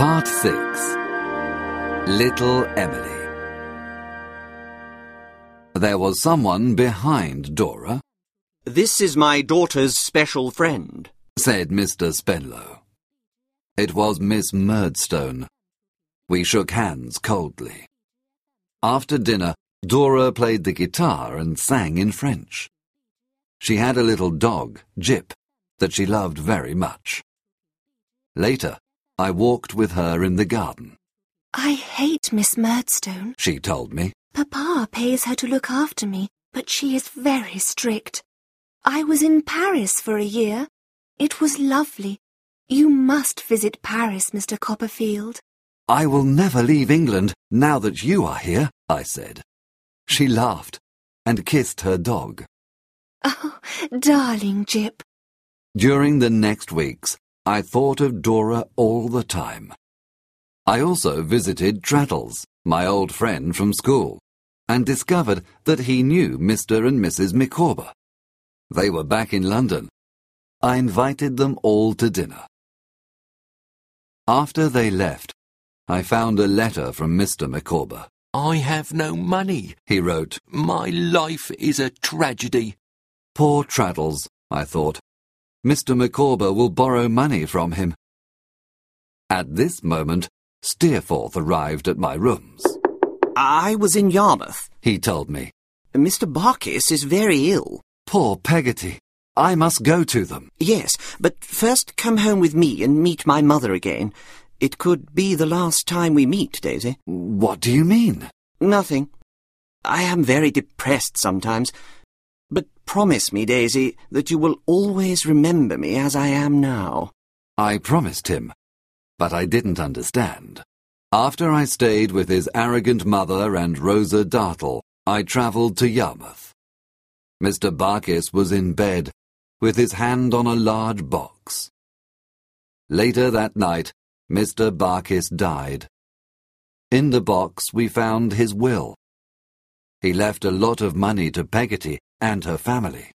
Part 6 Little Emily There was someone behind Dora, This is my daughter's special friend. said Mr. Spenlow. It was Miss Murdstone. We shook hands coldly. After dinner, Dora played the guitar and sang in French. She had a little dog, Jip, that she loved very much. Later, I walked with her in the garden. I hate Miss Murdstone. She told me. Papa pays her to look after me, but she is very strict. I was in Paris for a year. It was lovely. You must visit Paris, Mr. Copperfield. I will never leave England now that you are here, I said. She laughed and kissed her dog. Oh, darling Jip. During the next weeks, I thought of Dora all the time. I also visited Traddles, my old friend from school, and discovered that he knew Mr. and Mrs. Micawber. They were back in London. I invited them all to dinner. After they left, I found a letter from Mr. Micawber. I have no money. He wrote, My life is a tragedy. Poor Traddles, I thought. Mr. Micawber will borrow money from him. At this moment, Steerforth arrived at my rooms. I was in Yarmouth. He told me, Mr. Barkis is very ill. Poor Peggotty. I must go to them. Yes, but first come home with me and meet my mother again. It could be the last time we meet, Daisy. What do you mean? Nothing. I am very depressed sometimes. Promise me, Daisy, that you will always remember me as I am now. I promised him, but I didn't understand. After I stayed with his arrogant mother and Rosa Dartle, I travelled to Yarmouth. Mr. Barkis was in bed, with his hand on a large box. Later that night, Mr. Barkis died. In the box we found his will. He left a lot of money to Peggotty and her family.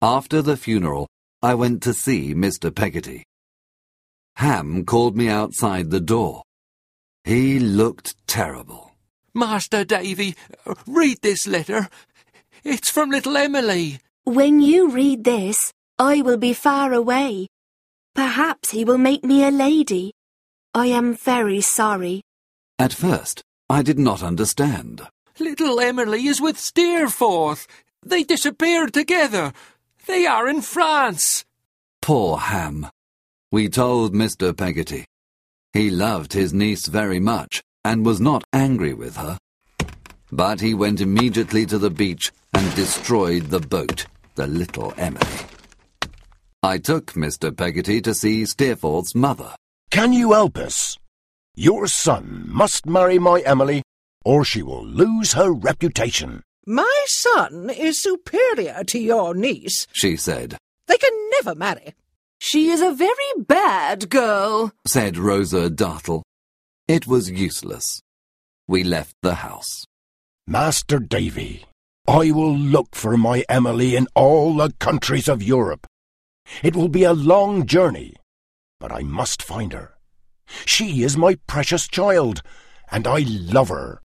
After the funeral, I went to see Mr. Peggotty. Ham called me outside the door. He looked terrible. Master Davy, read this letter. It's from little Emily. When you read this, I will be far away. Perhaps he will make me a lady. I am very sorry. At first, I did not understand. Little Emily is with Steerforth. They disappeared together. They are in France. Poor Ham. We told Mr. Peggotty. He loved his niece very much and was not angry with her. But he went immediately to the beach and destroyed the boat, the little Emily. I took Mr. Peggotty to see Steerforth's mother. Can you help us? Your son must marry my Emily, or she will lose her reputation. My son is superior to your niece. She said, They can never marry. She is a very bad girl. said Rosa Dartle. It was useless. We left the house. Master Davy, I will look for my Emily in all the countries of Europe. It will be a long journey, but I must find her. She is my precious child, and I love her